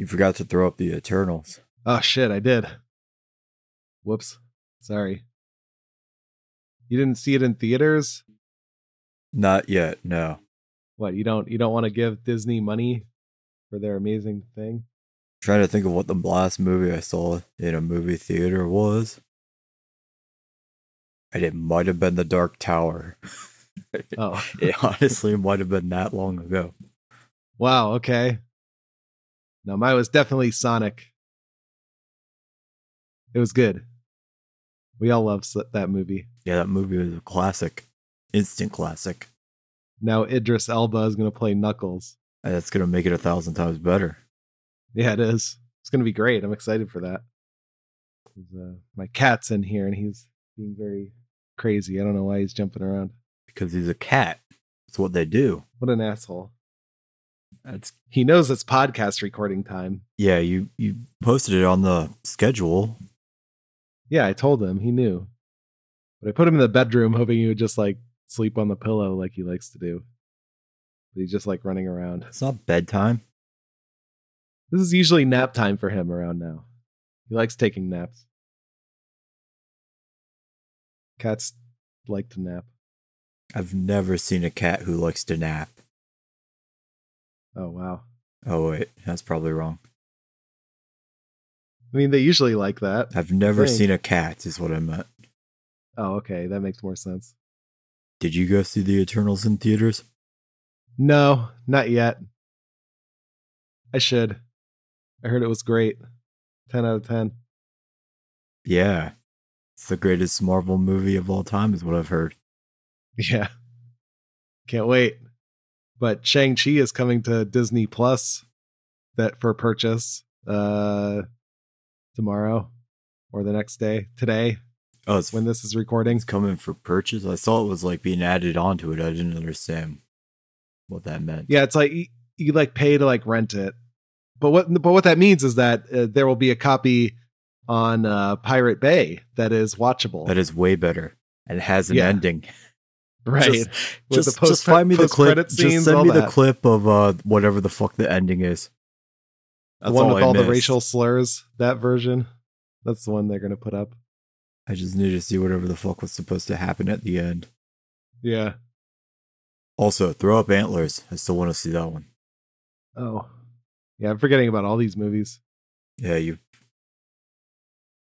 You forgot to throw up the Eternals. Oh shit, I did. Whoops. Sorry. You didn't see it in theaters? Not yet, no. What, you don't you don't want to give Disney money for their amazing thing? trying to think of what the last movie I saw in a movie theater was. And it might have been The Dark Tower. Oh. it honestly might have been that long ago. wow, okay. No, mine was definitely Sonic. It was good. We all love that movie. Yeah, that movie was a classic. Instant classic. Now Idris Elba is going to play Knuckles. And that's going to make it a thousand times better. Yeah, it is. It's going to be great. I'm excited for that. Uh, my cat's in here and he's being very crazy. I don't know why he's jumping around. Because he's a cat. That's what they do. What an asshole. That's He knows it's podcast recording time. yeah, you you posted it on the schedule. Yeah, I told him. He knew. But I put him in the bedroom hoping he would just like sleep on the pillow like he likes to do. But he's just like running around. It's not bedtime. This is usually nap time for him around now. He likes taking naps. Cats like to nap. I've never seen a cat who likes to nap. Oh, wow. Oh wait, that's probably wrong. I mean, they usually like that. I've never seen a cat, is what I meant. Oh, okay. That makes more sense. Did you go see the Eternals in theaters? No, not yet. I should. I heard it was great. 10 out of 10. Yeah. It's the greatest Marvel movie of all time, is what I've heard. Yeah. Can't wait. But Shang-Chi is coming to Disney Plus that for purchase uh tomorrow or the next day. Today Oh, it's when this is recording. it's coming for purchase. I saw it was like being added onto it. I didn't understand what that meant. Yeah, it's like you, you like pay to like rent it. But what but what that means is that uh, there will be a copy on uh Pirate Bay that is watchable. That is way better and has an Yeah. ending. Right. Just, just, post- just find me the clip. Just send all me the clip of uh whatever the fuck the ending is. That's the one with I all the racial slurs, that version. That's the one they're going to put up. I just need to see whatever the fuck was supposed to happen at the end. Yeah. Also, throw up antlers. I still want to see that one. Oh. Yeah, I'm forgetting about all these movies. Yeah, you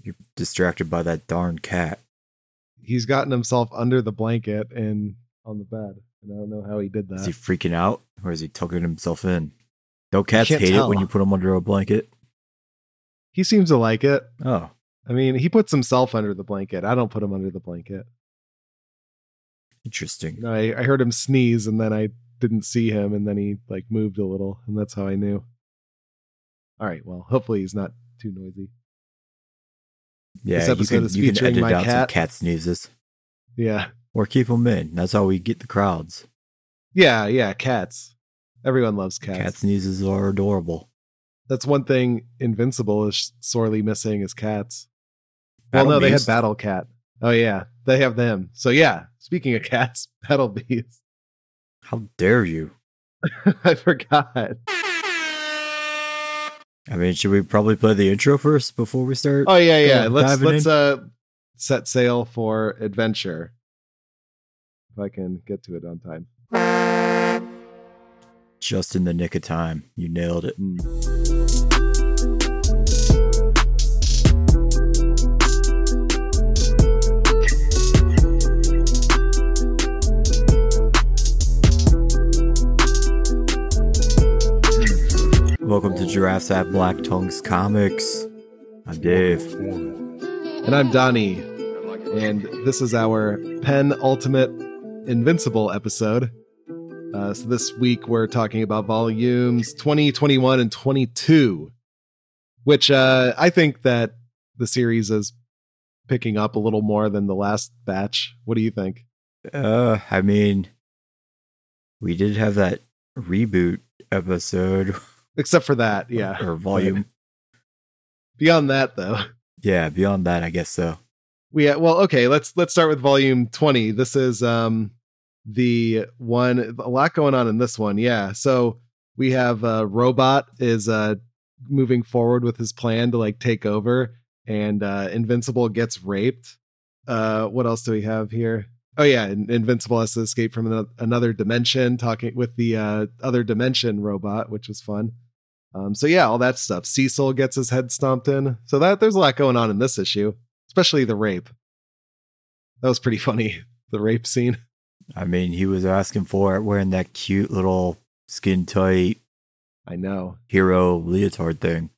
you're distracted by that darn cat. He's gotten himself under the blanket and on the bed. And I don't know how he did that. Is he freaking out or is he tucking himself in? Don't cats hate it when you put them under a blanket? He seems to like it. Oh, I mean, he puts himself under the blanket. I don't put him under the blanket. interesting. I, I heard him sneeze and then I didn't see him and then he like moved a little and that's how I knew. All right, well, hopefully he's not too noisy. Yeah, This you episode can, is you can featuring edit my out some cat. cat sneezes Yeah. or keep them in. That's how we get the crowds. Yeah, yeah, cats. Everyone loves cats. Cat sneezes are adorable. That's one thing Invincible is sorely missing is cats. Well, no, they had Battle Cat. Oh yeah, they have them. So yeah, speaking of cats, Battle Beast. How dare you? I forgot. I mean, should we probably play the intro first before we start? Oh yeah, yeah. Go, let's let's in. uh set sail for adventure. If I can get to it on time. Just in the nick of time. You nailed it. Hmm. Welcome to Giraffes at Black Tongues Comics. I'm Dave. And I'm Donnie. And this is our Pen Ultimate Invincible episode. Uh, so this week we're talking about volumes 20, 21, and 22, which uh, I think that the series is picking up a little more than the last batch. What do you think? Uh, I mean, we did have that reboot episode Except for that, yeah. or volume. Beyond that, though, Yeah, beyond that, I guess so. we uh, well, okay. Let's let's start with volume 20. This is um the one a lot going on in this one. Yeah. So we have uh robot is uh moving forward with his plan to like take over and uh Invincible gets raped. Uh what else do we have here? Oh yeah, Invincible has to escape from another dimension talking with the uh other dimension robot, which was fun. Um so yeah, all that stuff. Cecil gets his head stomped in. So that there's a lot going on in this issue, especially the rape. That was pretty funny, the rape scene. I mean, he was asking for it wearing that cute little skin tight I know. Hero leotard thing.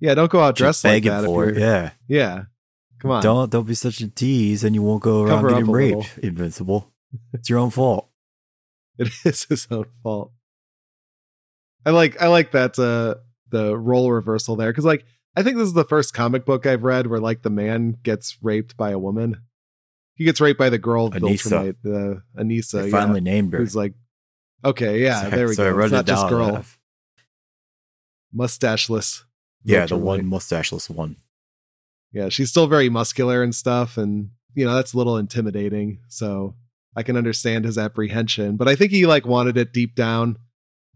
Yeah, don't go out dressed like that. For it. Yeah. Yeah. Come on. Don't don't be such a tease and you won't go around Cover getting raped, little. Invincible. It's your own fault. it is his own fault. I like I like that uh the role reversal there because like I think this is the first comic book I've read where like the man gets raped by a woman. He gets raped by the girl Anissa. The Anissa. They finally yeah, named her. Who's like, okay, yeah, so, there we so go. I wrote it's not just girl mustacheless. Yeah, the one mustacheless one. Yeah, she's still very muscular and stuff, and you know that's a little intimidating. So I can understand his apprehension, but I think he like wanted it deep down,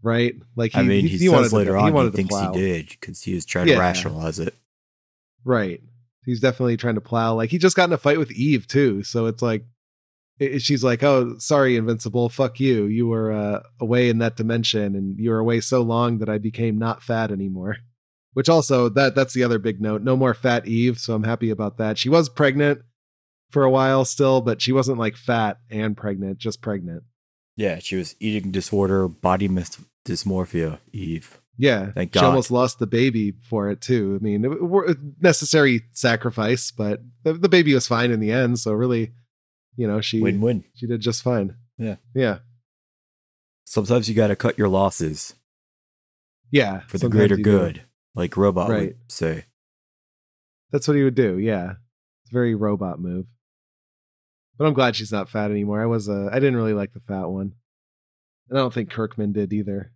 right? Like he, I mean, he, he, he wanted later to, on he, he thinks plow. he did because he was trying yeah. to rationalize it. Right. He's definitely trying to plow. Like he just got in a fight with Eve too, so it's like she's like, "Oh, sorry, Invincible. Fuck you. You were uh, away in that dimension, and you were away so long that I became not fat anymore." Which also that that's the other big note. No more fat Eve, so I'm happy about that. She was pregnant for a while still, but she wasn't like fat and pregnant, just pregnant. Yeah, she was eating disorder, body mis- dysmorphia. Eve. Yeah, thank God. she almost lost the baby for it too. I mean, it, it, necessary sacrifice, but the, the baby was fine in the end. So really, you know, she win win. She did just fine. Yeah. Yeah. Sometimes you got to cut your losses. Yeah. For the greater good, do. like Robot right. would say. That's what he would do. Yeah. It's a very robot move. But I'm glad she's not fat anymore. I was uh, I didn't really like the fat one. And I don't think Kirkman did either.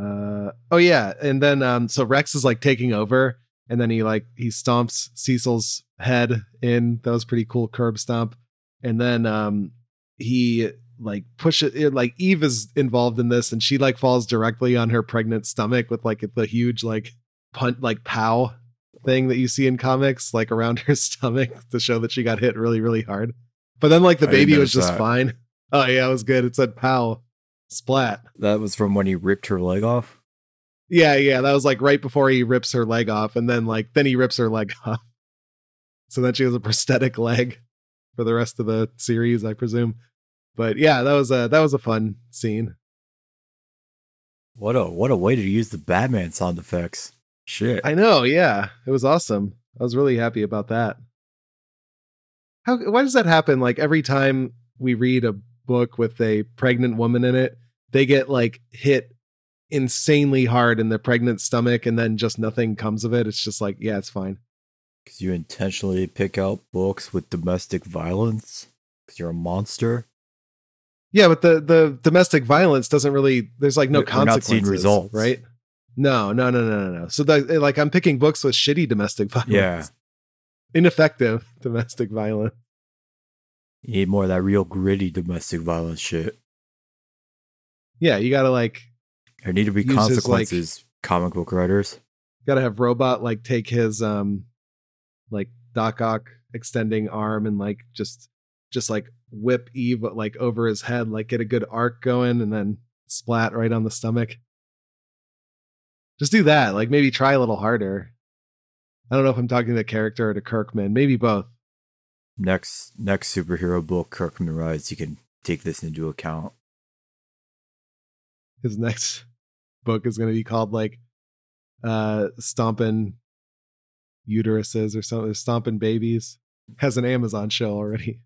Uh oh yeah, and then um so Rex is like taking over and then he like he stomps Cecil's head in. That was pretty cool curb stomp and then um he like push it like eve is involved in this and she like falls directly on her pregnant stomach with like the huge like punt like pow thing that you see in comics like around her stomach to show that she got hit really really hard but then like the I baby was just that. fine oh yeah it was good it said pow splat that was from when he ripped her leg off yeah yeah that was like right before he rips her leg off and then like then he rips her leg off so then she has a prosthetic leg for the rest of the series, I presume. But yeah, that was a that was a fun scene. What a what a way to use the Batman sound effects. Shit. I know, yeah. It was awesome. I was really happy about that. How why does that happen like every time we read a book with a pregnant woman in it, they get like hit insanely hard in the pregnant stomach and then just nothing comes of it. It's just like, yeah, it's fine. Because you intentionally pick out books with domestic violence? Because you're a monster? Yeah, but the, the domestic violence doesn't really, there's like no We're consequences. Results. Right? No, no, no, no, no, no. So the, like I'm picking books with shitty domestic violence. Yeah. Ineffective domestic violence. You need more of that real gritty domestic violence shit. Yeah, you gotta like. There need to be consequences, like, comic book writers. Gotta have robot like take his um like Doc Ock extending arm and like just just like whip Eve like over his head, like get a good arc going and then splat right on the stomach. Just do that. Like maybe try a little harder. I don't know if I'm talking to the character or to Kirkman. Maybe both. Next next superhero book Kirkman writes, you can take this into account. His next book is gonna be called like uh stomping uteruses or something, stomping babies. Has an Amazon show already.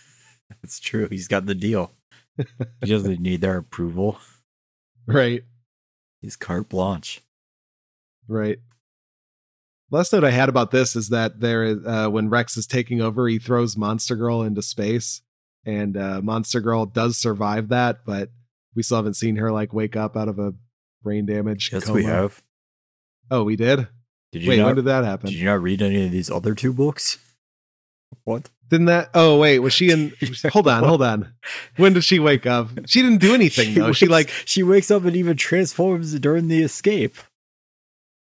That's true. He's got the deal. he doesn't need their approval. Right. He's carte blanche. Right. Last note I had about this is that there is uh, when Rex is taking over, he throws Monster Girl into space, and uh, Monster Girl does survive that, but we still haven't seen her like wake up out of a brain damage. Yes, coma. we have. Oh, we did. Did you wait, not, when did that happen? Did you not read any of these other two books? What? Didn't that? Oh wait, was she in? hold on, hold on. When did she wake up? She didn't do anything she though. Wakes, she like she wakes up and even transforms during the escape.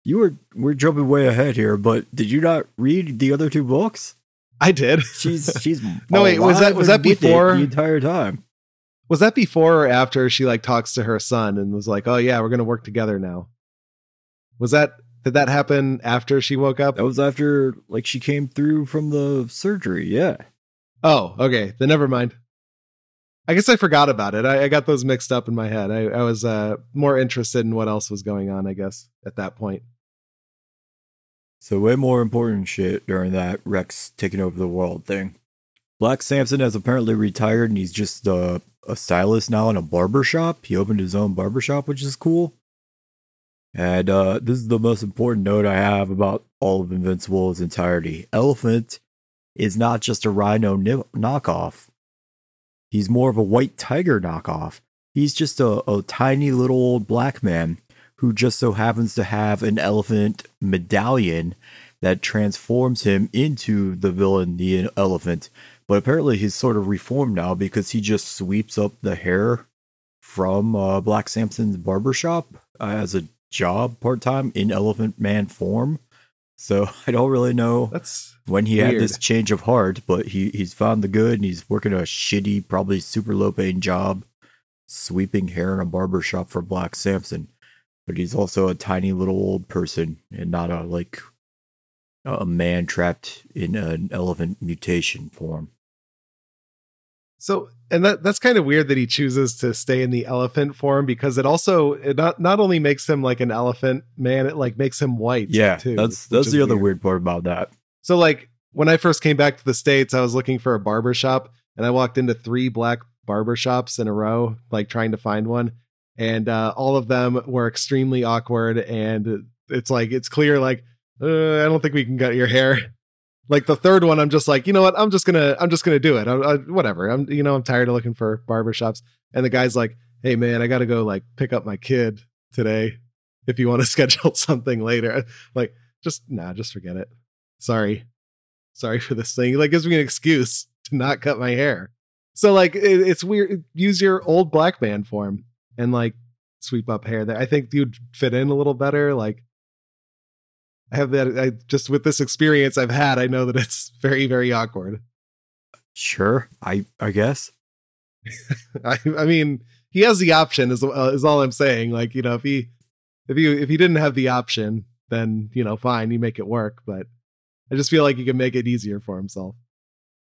You were we're jumping way ahead here, but did you not read the other two books? I did. She's she's No, wait, was that- was that before- the entire time? Was that before or after she like talks to her son and was like, "Oh yeah, we're gonna work together now"? Was that did that happen after she woke up? That was after like she came through from the surgery. Yeah. Oh, okay. Then never mind. I guess I forgot about it. I, I got those mixed up in my head. I, I was uh, more interested in what else was going on. I guess at that point. So way more important shit during that Rex taking over the world thing. Black Samson has apparently retired and he's just a stylist now in a barber shop. He opened his own barber shop, which is cool. And uh, this is the most important note I have about all of Invincible's entirety. Elephant is not just a rhino knockoff. He's more of a white tiger knockoff. He's just a, a tiny little old black man who just so happens to have an elephant medallion that transforms him into the villain, the elephant. But apparently he's sort of reformed now because he just sweeps up the hair from uh, Black Samson's barbershop uh, as a job part time in Elephant Man form. So I don't really know That's when he had this change of heart, but he he's found the good and he's working a shitty, probably super low paying job, sweeping hair in a barber shop for Black Samson. But he's also a tiny little old person and not a like a man trapped in an elephant mutation form. so, and that that's kind of weird that he chooses to stay in the elephant form because it also it not not only makes him like an elephant man, it like makes him white. Yeah, too, that's that's the other weird part about that. So like when I first came back to the States, I was looking for a barber shop and I walked into three black barber shops in a row, like trying to find one. And uh, all of them were extremely awkward. And it's like, it's clear, like, uh, I don't think we can cut your hair. Like the third one, I'm just like, you know what? I'm just gonna, I'm just gonna do it. I, I, whatever. I'm, you know, I'm tired of looking for barber shops. And the guy's like, hey man, I gotta go like pick up my kid today. If you want to schedule something later, like, just nah, just forget it. Sorry sorry for this thing. Like gives me an excuse to not cut my hair. So like it, it's weird. Use your old black man form and like sweep up hair there. I think you'd fit in a little better. Like I have that. I just with this experience I've had, I know that it's very very awkward. Sure, I I guess. I, I mean, he has the option. Is uh, is all I'm saying. Like you know, if he if you if he didn't have the option, then you know, fine, you make it work. But I just feel like he can make it easier for himself.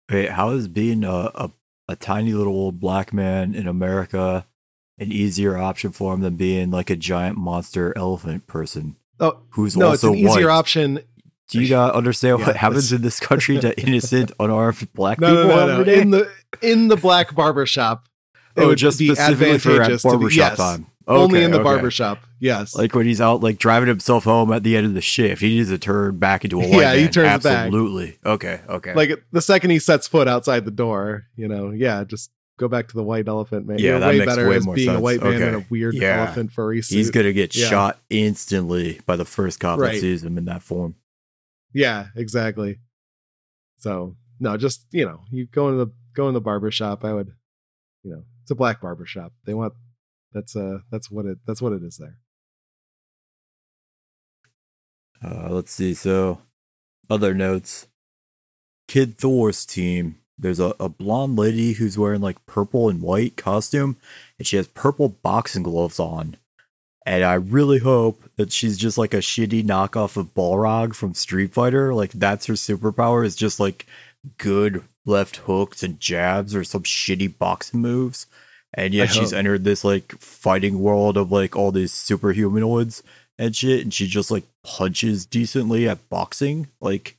Wait, how is being a, a a tiny little old black man in America an easier option for him than being like a giant monster elephant person Oh who's no, it's an easier white? option Do you not understand Yeah, what happens in this country to innocent, unarmed black no, people no, no, no. In the in the black barber shop. it oh, would just be specifically for advantageous to be- barbershop yes, time. only in the okay. barber shop. Yes. Like when he's out, like driving himself home at the end of the shift, he needs to turn back into a white Yeah, he man. turns back. Absolutely. Okay. Okay. like the second he sets foot outside the door, you know, yeah, just go back to the white elephant man. Yeah, You're that way makes better way as more being a white man in a weird Yeah. elephant furry suit. he's gonna get Yeah. shot instantly by the first cop that sees him in that form. Yeah, exactly. So no, just you know, you go in the go in the barber shop. I would, you know, it's a black barber shop. They want that's uh that's what it that's what it is there. Uh, let's see. So, other notes. Kid Thor's team. There's a, a blonde lady who's wearing like purple and white costume, and she has purple boxing gloves on. And I really hope that she's just like a shitty knockoff of Balrog from Street Fighter. Like that's her superpower is just like good left hooks and jabs or some shitty boxing moves. And yet I she's entered this like fighting world of like all these superhumanoids and shit, and she just like punches decently at boxing. Like,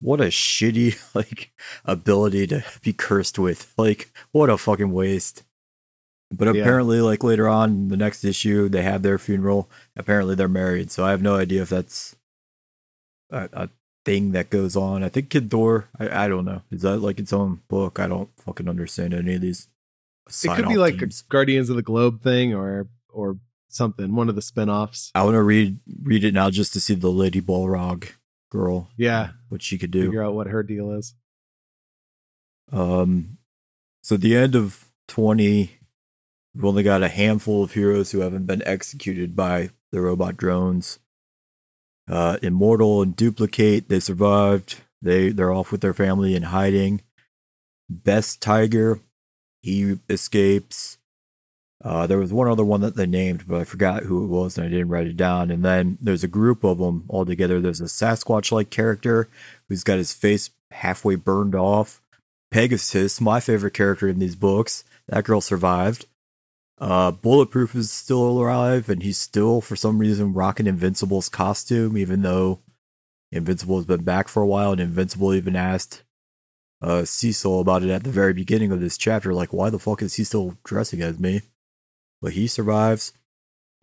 what a shitty like ability to be cursed with. Like, what a fucking waste. But Yeah. apparently, like later on the next issue, they have their funeral. Apparently, they're married. So I have no idea if that's a, a thing that goes on. I think Kid Thor. I, I don't know. Is that like its own book? I don't fucking understand any of these. It could be like teams. a Guardians of the Globe thing or or something, one of the spin-offs. I want to read read it now just to see the Lady Balrog girl, Yeah, what she could do. figure out what her deal is. Um, so at the end of twenty, we've only got a handful of heroes who haven't been executed by the robot drones. Uh, Immortal and Duplicate, they survived. They they're off with their family in hiding. Best Tiger, he escapes. Uh, there was one other one that they named, but I forgot who it was and I didn't write it down. And then there's a group of them all together. There's a Sasquatch like character who's got his face halfway burned off. Pegasus, my favorite character in these books. That girl survived. Uh, Bulletproof is still alive, and he's still, for some reason, rocking Invincible's costume, even though Invincible has been back for a while, and Invincible even asked uh, Cecil about it at the very beginning of this chapter. Like, why the fuck is he still dressing as me? But he survives.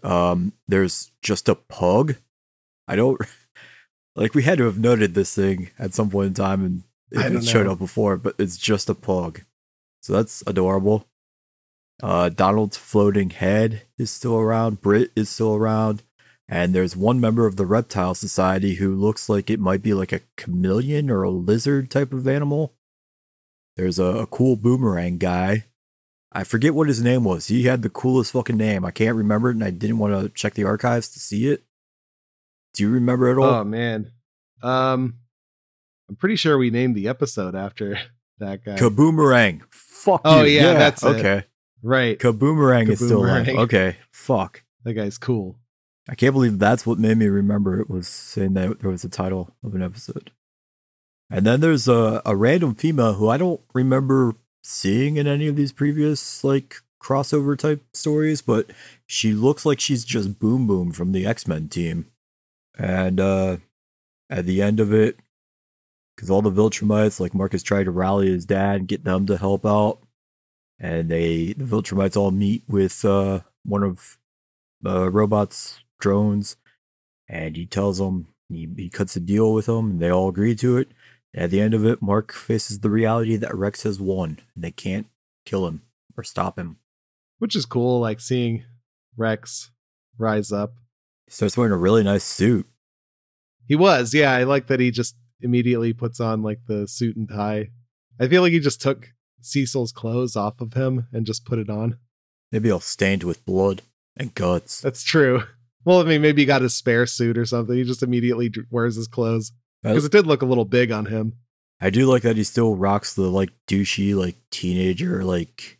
Um, there's just a pug. I don't like. We had to have noted this thing at some point in time, and I don't it showed up before, but it's just a pug. So that's adorable. Uh, Donald's floating head is still around. Brit is still around. And there's one member of the Reptile Society who looks like it might be like a chameleon or a lizard type of animal. There's a, a cool boomerang guy. I forget what his name was. He had the coolest fucking name. I can't remember it, and I didn't want to check the archives to see it. Do you remember it all? Oh man. Um I'm pretty sure we named the episode after that guy. Kaboomerang. Fuck Oh, you. yeah, that's it. okay. right. Kaboomerang is still alive. Okay. Fuck. That guy's cool. I can't believe that's what made me remember it was saying that there was a title of an episode. And then there's a, a random female who I don't remember seeing in any of these previous like crossover type stories, but she looks like she's just Boom Boom from the X Men team. And uh at the end of it, because all the Viltrumites, like Marcus tried to rally his dad and get them to help out. And they the Viltrumites all meet with uh one of uh robots drones and he tells them he, he cuts a deal with them and they all agree to it at the end of it mark faces the reality that rex has won and they can't kill him or stop him Which is cool, like seeing Rex rise up. he starts wearing a really nice suit He was, yeah. I like that he just immediately puts on like the suit and tie. I feel like he just took Cecil's clothes off of him and just put it on. maybe all stained with blood and guts That's true. Well, I mean, maybe he got a spare suit or something. He just immediately wears his clothes because it did look a little big on him. I do like that he still rocks the like douchey like teenager like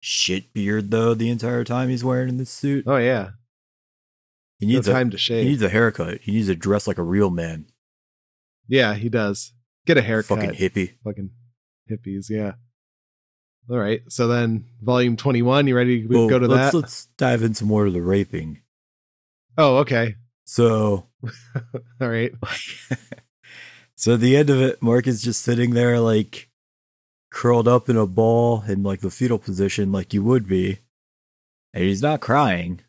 shit beard though the entire time he's wearing in this suit Oh yeah, he no needs a, time to shave. he needs a haircut he needs to dress like a real man yeah, he does. Get a haircut. fucking hippie Fucking hippies. Yeah. All right. So then, volume twenty-one. You ready to Well, go to let's, that? Let's dive into more of the raping. Oh, okay. So, All right. so at the end of it, Mark is just sitting there, like curled up in a ball in like the fetal position, like you would be, and he's not crying.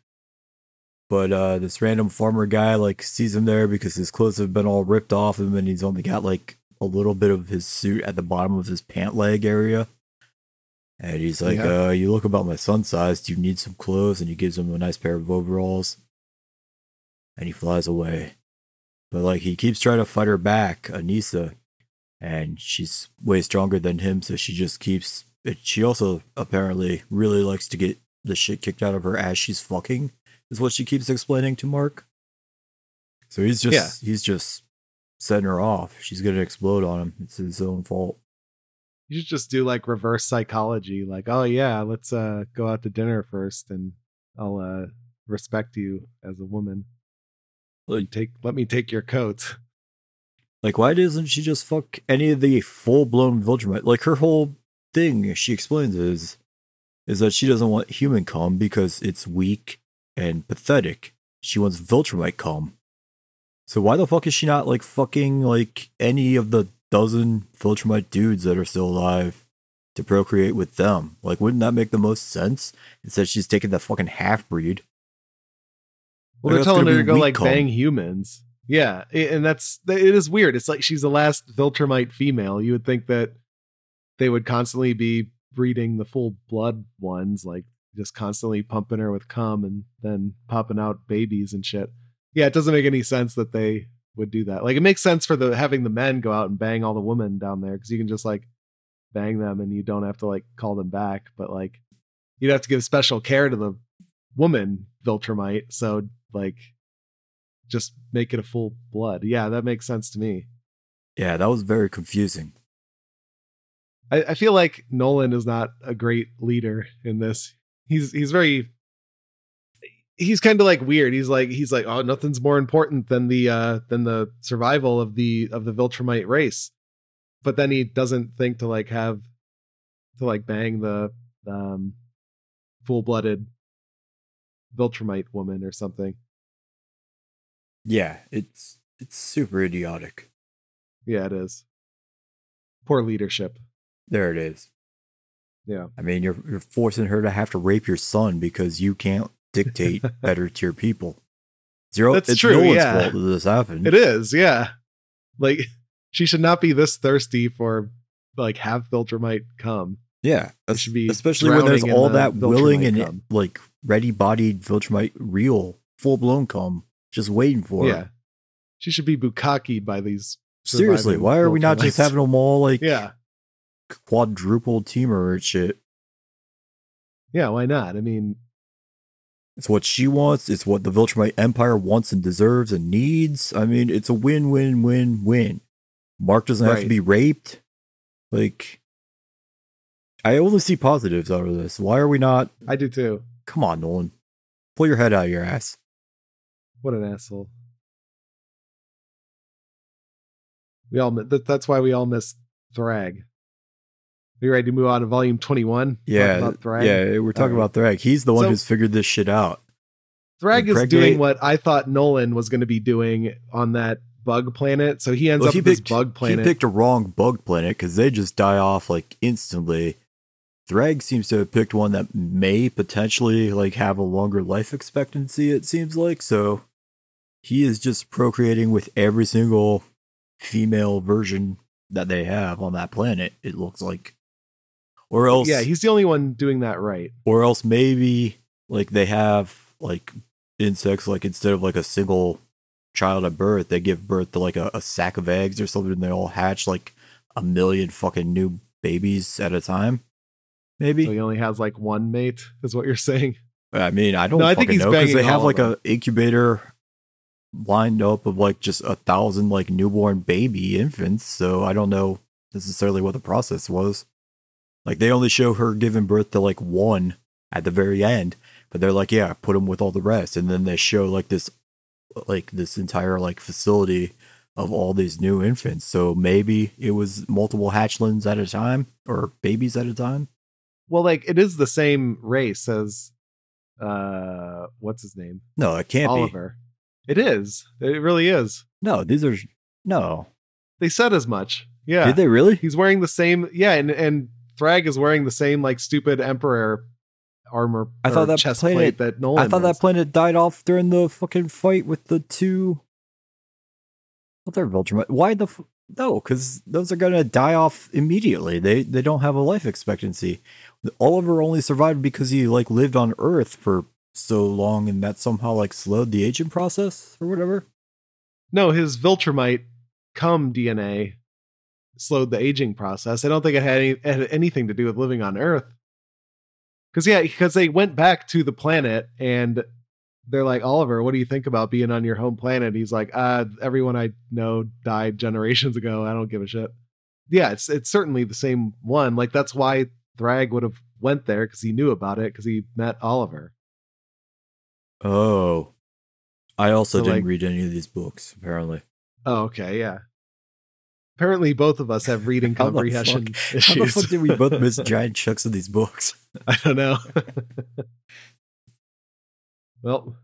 But uh, this random farmer guy like sees him there because his clothes have been all ripped off him, and he's only got like a little bit of his suit at the bottom of his pant leg area. And he's like, Yeah. uh, "You look about my son's size. Do you need some clothes?" And he gives him a nice pair of overalls. And he flies away. But like he keeps trying to fight her back, Anissa, and she's way stronger than him, so she just keeps. It, she also apparently really likes to get the shit kicked out of her as she's fucking, is what she keeps explaining to Mark. So he's just Yeah. he's just setting her off. She's gonna explode on him. It's his own fault. You should just do like reverse psychology. Like, oh yeah, let's uh go out to dinner first, and I'll uh respect you as a woman. Like- take let me take your coat. Like, why doesn't she just fuck any of the full blown Viltrumite? Like her whole thing, she explains is is that she doesn't want human cum because it's weak and pathetic. She wants Viltrumite cum. So why the fuck is she not like fucking like any of the dozen Viltrumite dudes that are still alive to procreate with them? Like, wouldn't that make the most sense? Instead, she's taking that fucking half breed. Well, they're telling her to go like bang humans. Yeah, and that's it is weird. It's like she's the last Viltrumite female. You would think that they would constantly be breeding the full blood ones, like just constantly pumping her with cum and then popping out babies and shit. Yeah, it doesn't make any sense that they would do that. Like it makes sense for the having the men go out and bang all the women down there because you can just like bang them and you don't have to like call them back. But like you'd have to give special care to the woman Viltrumite. So like just make it a full blood. Yeah, that makes sense to me. Yeah, that was very confusing. I, I feel like Nolan is not a great leader in this. He's he's very he's kind of like weird. He's like he's like oh nothing's more important than the uh than the survival of the of the Viltrumite race. But then he doesn't think to like have to like bang the um full-blooded Viltrumite woman or something. Yeah, it's it's super idiotic. Yeah, it is. Poor leadership. There it is. Yeah. I mean, you're you're forcing her to have to rape your son because you can't dictate better to your people. Zero. That's it's true, No one's yeah. fault that this happened. It is, yeah. Like she should not be this thirsty for like have Viltrumite come. Yeah, It should be especially when there's all the that willing and cum. like ready-bodied Viltrumite, real full blown cum, just waiting for yeah. her. She should be bukakied by these. Seriously, why are we not just having them all like Yeah. quadruple teamer and shit? Yeah, why not? I mean, It's what she wants. It's what the Viltrumite Empire wants and deserves and needs. I mean, it's a win-win-win-win. Mark doesn't have to be raped. Like, I only see positives out of this. Why are we not? I do too. Come on, Nolan, pull your head out of your ass. What an asshole. We all that, that's why we all miss Thrag. Are you ready to move on to volume 21? Yeah, about Thrag? yeah. We're talking about Thrag. He's the one So- who's figured this shit out. Thrag is doing what I thought Nolan was going to be doing on that bug planet. So he ends Well, up he with this picked bug he picked a wrong bug planet because they just die off like instantly. Thrag seems to have picked one that may potentially like have a longer life expectancy. It seems like so. He is just procreating with every single female version that they have on that planet. It looks like, or else, yeah, he's the only one doing that right. or else maybe like they have like insects like instead of like a single child at birth they give birth to like a, a sack of eggs or something and they all hatch like a million fucking new babies at a time maybe So he only has like one mate, is what you're saying. i mean i don't No, I think he's know because they have like of a incubator lined up of like just a thousand like newborn baby infants so i don't know necessarily what the process was like they only show her giving birth to like one at the very end but they're like yeah put them with all the rest and then they show like this like this entire like facility of all these new infants so maybe it was multiple hatchlings at a time or babies at a time Well, like it is the same race as uh what's his name? no it can't be Oliver. It is. It really is. no these are no They said as much. Yeah. did they really He's wearing the same yeah, and and Thrag is wearing the same like stupid emperor armor I thought that chest planet- plate that Nolan I thought has. that planet died off during the fucking fight with the two other Viltrumite. Why the f- no? Because those are gonna die off immediately. They they don't have a life expectancy. Oliver only survived because he like lived on Earth for so long, and that somehow like slowed the aging process or whatever. No, his Viltrumite cum DNA slowed the aging process. I don't think it had, any, had anything to do with living on Earth. Because yeah, because they went back to the planet and they're like, Oliver, what do you think about being on your home planet? He's like, uh, everyone I know died generations ago. I don't give a shit. Yeah, it's it's certainly the same one. Like that's why Thrag would have went there because he knew about it because he met Oliver. Oh, I also So, didn't like- read any of these books. Apparently, Oh, okay, yeah. Apparently, both of us have reading How the comprehension how the fuck did we both miss giant chunks of these books? I don't know. well,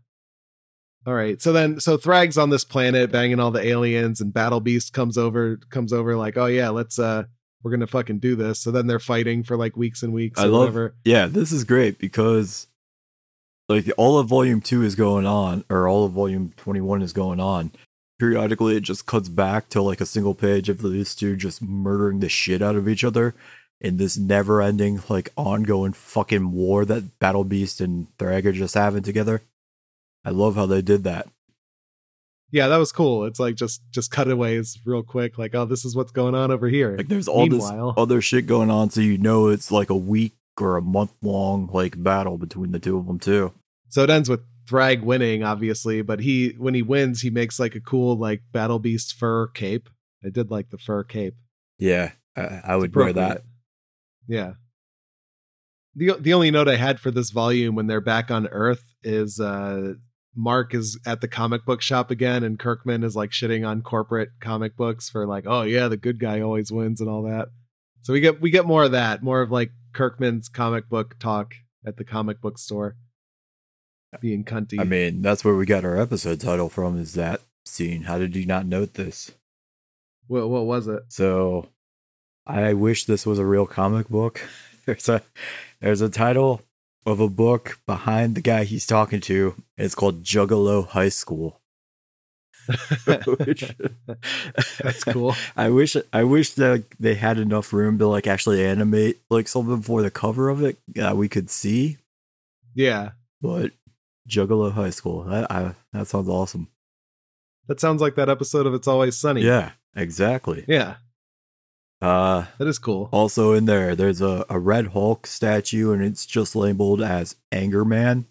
all right. So then, so Thrag's on this planet banging all the aliens, and Battle Beast comes over, comes over like, oh yeah, let's uh, we're gonna fucking do this. So then they're fighting for like weeks and weeks. I love- whatever. Yeah, this is great because like all of volume 2 is going on or all of volume 21 is going on. Periodically it just cuts back to like a single page of these two just murdering the shit out of each other in this never-ending like ongoing fucking war that Battle Beast and Thrag are just having together. I love how they did that. Yeah, that was cool. It's like just just cutaways real quick, like, oh, this is what's going on over here. Like there's all Meanwhile- this other shit going on so you know it's like a week or a month long like battle between the two of them too. So it ends with Thrag winning, obviously, but he when he wins, he makes like a cool like Battle Beast fur cape. I did like the fur cape. Yeah, I, I would wear that. Yeah. The the only note I had for this volume when they're back on Earth is uh Mark is at the comic book shop again and Kirkman is like shitting on corporate comic books for like, oh yeah, the good guy always wins and all that. So we get we get more of that, more of like Kirkman's comic book talk at the comic book store. Being cunty. I mean, that's where we got our episode title from is that scene. How did you not note this? What what was it? So I wish this was a real comic book. There's a there's a title of a book behind the guy he's talking to. It's called Juggalo High School. That's cool. I wish I wish that they had enough room to like actually animate like something for the cover of it that we could see. Yeah, But Juggalo High School, that I, that sounds awesome. that sounds like that episode of It's Always Sunny. Yeah, exactly. yeah, Uh, that is cool. also in there, there's a, a Red Hulk statue, and it's just labeled as Anger Man.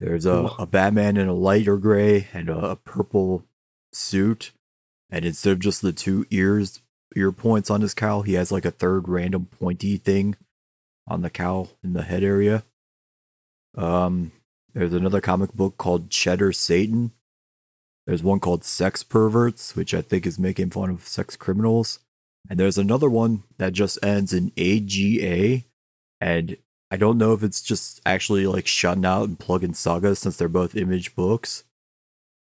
There's a, a Batman in a lighter gray and a, a purple suit, and instead of just the two ears ear points on his cowl, he has like a third random pointy thing on the cowl in the head area. Um, there's another comic book called Cheddar Satan. There's one called Sex Perverts, which I think is making fun of sex criminals. And there's another one that just ends in AGA. And I don't know if it's just actually like shutting out and plugging saga since they're both image books.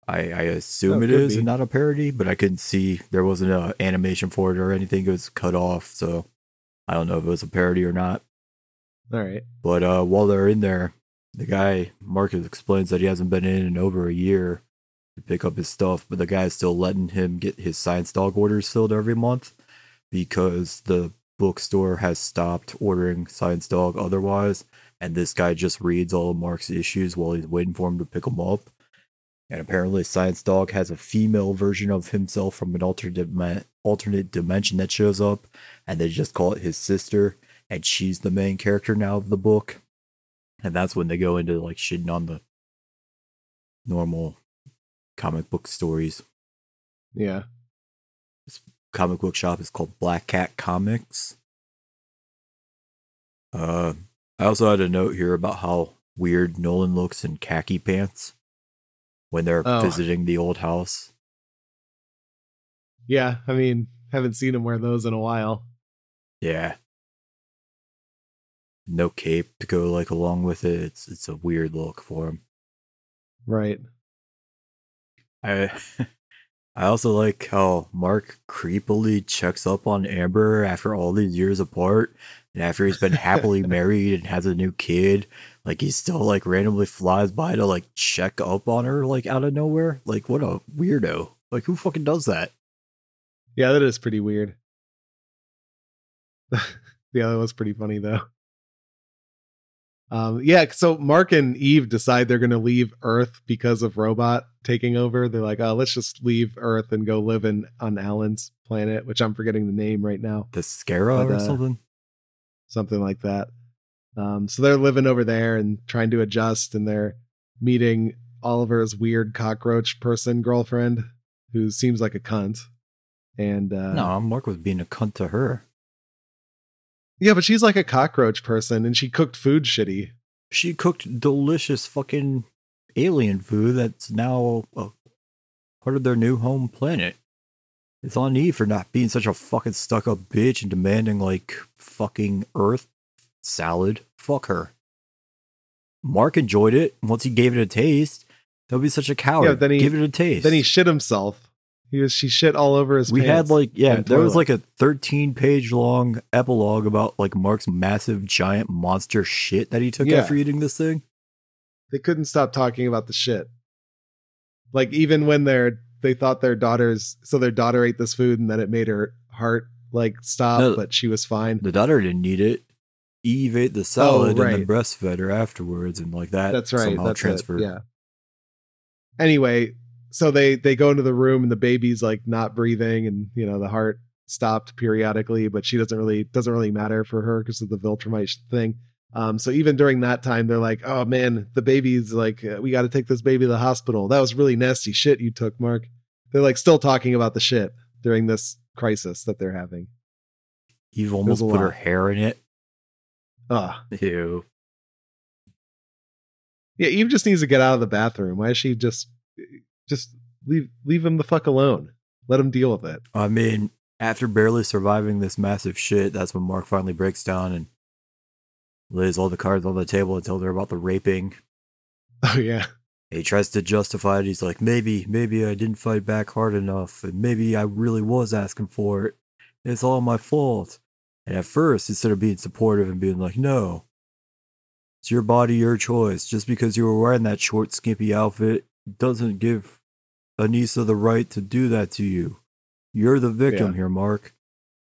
I, I assume Oh, it is be. and not a parody, but I couldn't see there wasn't an animation for it or anything. It was cut off. So I don't know if it was a parody or not. All right. But uh, while they're in there, the guy Marcus explains that he hasn't been in in over a year to pick up his stuff, but the guy's still letting him get his science dog orders filled every month because the bookstore has stopped ordering science dog otherwise, and this guy just reads all of Mark's issues while he's waiting for him to pick them up. And apparently, Science Dog has a female version of himself from an alternate alternate dimension that shows up, and they just call it his sister and she's the main character now of the book. And that's when they go into like shitting on the normal comic book stories. Yeah. Comic book shop is called Black Cat Comics. Uh, I also had a note here about how weird Nolan looks in khaki pants when they're Oh. visiting the old house. Yeah. I mean, haven't seen him wear those in a while. Yeah. No cape to go like along with it. It's it's a weird look for him. Right. I I also like how Mark creepily checks up on Amber after all these years apart and after he's been happily married and has a new kid. Like he still like randomly flies by to like check up on her like out of nowhere. Like what a weirdo. Like who fucking does that? Yeah, that is pretty weird. the other was pretty funny though. Um, yeah, so Mark and Eve decide they're going to leave Earth because of Robot taking over. They're like, "Oh, let's just leave Earth and go live in on Allen's planet," which I'm forgetting the name right now. The Scara But, or uh, something? something like that. Um, so they're living over there and trying to adjust, and they're meeting Oliver's weird cockroach person girlfriend, who seems like a cunt. And uh, no, Mark was being a cunt to her. Yeah, but she's like a cockroach person, and she cooked food shitty. She cooked delicious fucking alien food that's now a part of their new home planet. It's on Eve for not being such a fucking stuck up bitch and demanding like fucking Earth salad. Fuck her. Mark enjoyed it once he gave it a taste. Don't be such a coward. Yeah, then he- Give it a taste. Then he shit himself. He was she shit all over his. we had like yeah, and there was like a 13 page long epilogue about like Mark's massive giant monster shit that he took Yeah. after eating this thing. they couldn't stop talking about the shit. Like even when they're they thought their daughters so their daughter ate this food and then it made her heart like stop, No. but she was fine. The daughter didn't eat it. Eve ate the salad and Oh, right. then breastfed her afterwards, and like that. That's right. Somehow That's it. Yeah. Anyway, so they they go into the room and the baby's like not breathing and you know the heart stopped periodically, but she doesn't really doesn't really matter for her because of the Viltrumite thing. Um, so even during that time, they're like, "Oh man, the baby's like, uh, we got to take this baby to the hospital. That was really nasty shit you took, Mark." They're like still talking about the shit during this crisis that they're having. Eve almost put her hair in it. Ugh. Ew. Yeah, Eve just needs to get out of the bathroom. Why is she just just leave leave him the fuck alone? Let him deal with it. I mean, after barely surviving this massive shit, that's when Mark finally breaks down and lays all the cards on the table and tells her about the raping. Oh yeah. He tries to justify it. He's like, maybe, maybe I didn't fight back hard enough, and maybe I really was asking for it. It's all my fault. And at first, instead of being supportive and being like, no, it's your body, your choice. Just because you were wearing that short, skimpy outfit doesn't give Anissa the right to do that to you. You're the victim Yeah. here, Mark.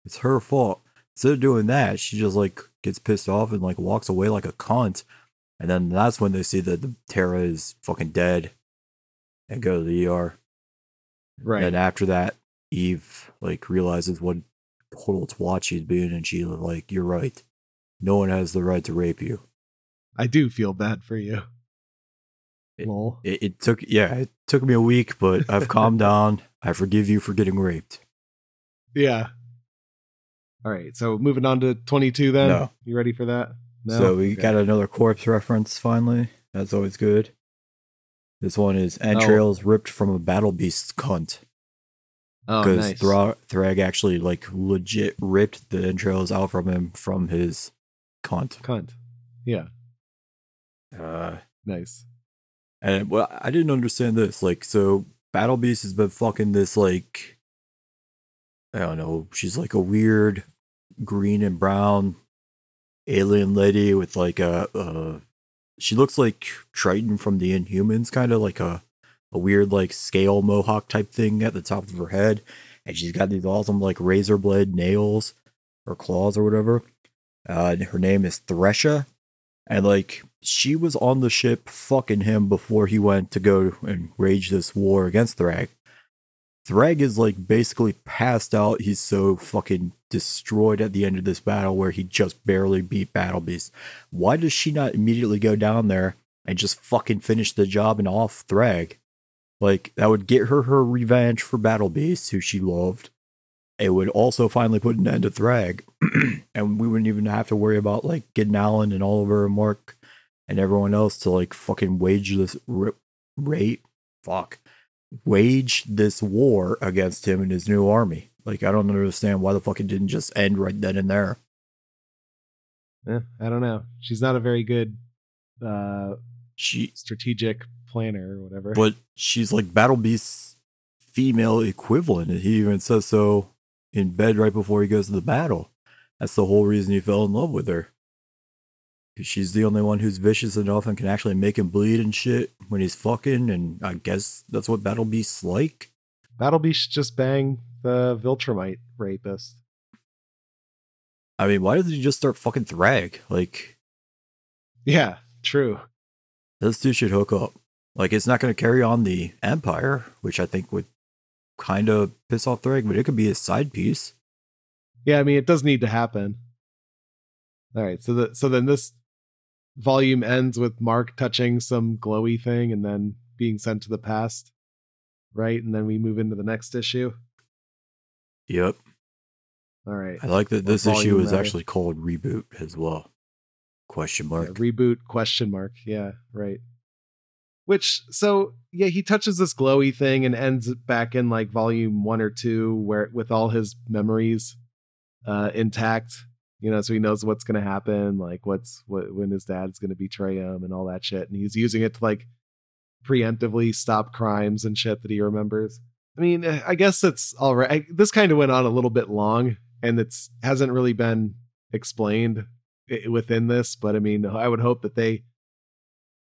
It's her fault. Instead of doing that, she just like gets pissed off and like walks away like a cunt. And then that's when they see that the Terra is fucking dead and go to the ER. Right. And after that, Eve like realizes what total twat she's being, and she like, "You're right. No one has the right to rape you." I do feel bad for you. It-. It, it took, yeah, it took me a week, but I've calmed down. I forgive you for getting raped. Yeah. All right. So moving on to 22 then. No. You ready for that? No. So we Okay. got another corpse reference finally. That's always good. This one is entrails ripped from a battle beast's cunt. Oh, Because nice. Thra- Thrag actually like legit ripped the entrails out from him from his cunt. Cunt. Yeah. Uh, Nice. And well, I didn't understand this. Like, so Battle Beast has been fucking this like I don't know. She's like a weird green and brown alien lady with like a. She looks like Triton from the Inhumans, kind of like a a weird like scale mohawk type thing at the top of her head, and she's got these awesome like razor blade nails or claws or whatever. Uh, her name is Thresha, and like she was on the ship fucking him before he went to go and rage this war against Thrag. Thrag is like basically passed out. He's so fucking destroyed at the end of this battle where he just barely beat Battle Beast. Why does she not immediately go down there and just fucking finish the job and off Thrag? Like that would get her her revenge for Battle Beast, who she loved. It would also finally put an end to Thrag, and we wouldn't even have to worry about like getting Allen and Oliver and Mark and everyone else to like fucking wage this r- rate fuck wage this war against him and his new army like i don't understand why the fuck it didn't just end right then and there Eh, I don't know. She's not a very good uh she strategic planner or whatever. but she's like battle beast's female equivalent and he even says so in bed right before he goes to the battle that's the whole reason he fell in love with her. she's the only one who's vicious enough and can actually make him bleed and shit when he's fucking and i guess that's what battle beast's like Battle Beast just bang the Viltrumite rapist. I mean, why doesn't he just start fucking Thrag? Like, Yeah, true. those two should hook up. Like, it's not going to carry on the Empire, which I think would kind of piss off Thrag, but it could be a side piece. Yeah, I mean it does need to happen. All right, so the so then this volume ends with Mark touching some glowy thing and then being sent to the past, right? And then we move into the next issue. Yep. All right, I like that this issue is actually called Reboot as well. Question Yeah, mark. reboot question mark. Yeah, right. Which so yeah, he touches this glowy thing and ends back in like volume one or two, where with all his memories uh intact. You know, so he knows what's gonna happen, like what's what when his dad's gonna betray him and all that shit, and he's using it to like preemptively stop crimes and shit that he remembers. I mean, eh, I guess it's all right. I, this kind of went on a little bit long, and it's hasn't really been explained within this, but I mean, I would hope that they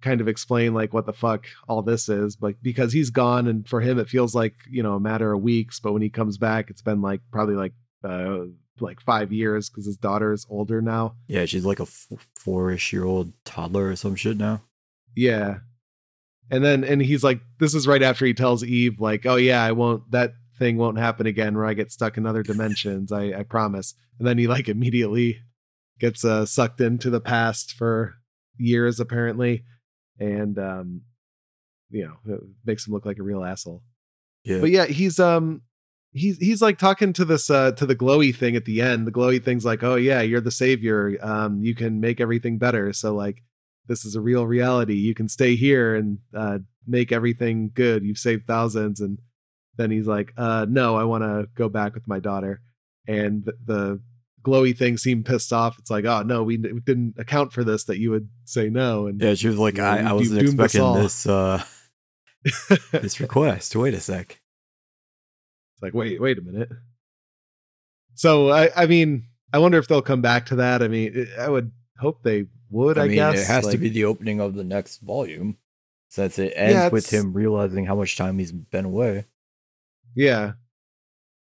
kind of explain like what the fuck all this is, but because he's gone, and for him it feels like you know a matter of weeks, but when he comes back, it's been like probably like uh like five years because his daughter is older now. Yeah, she's like a f- four-ish year old toddler or some shit now. Yeah. And then and he's like, this is right after he tells Eve, like, oh yeah, I won't that thing won't happen again where I get stuck in other dimensions. I, I promise. And then he like immediately gets uh, sucked into the past for years apparently, and um, you know it makes him look like a real asshole. Yeah. But yeah, he's um he's he's like talking to this uh to the glowy thing at the end. The glowy thing's like, "Oh yeah, you're the savior. Um you can make everything better." So like this is a real reality. You can stay here and uh make everything good. You've saved thousands and then he's like, "Uh no, I want to go back with my daughter." And the, the glowy thing seemed pissed off. It's like, "Oh no, we, we didn't account for this that you would say no." And yeah, she was like, I, I wasn't expecting this uh this request. Wait a sec. It's like, wait, wait a minute. So I, I mean, I wonder if they'll come back to that. I mean, I would hope they would. I, I mean, guess it has to be the opening of the next volume, since it ends Yeah, with him realizing how much time he's been away. Yeah,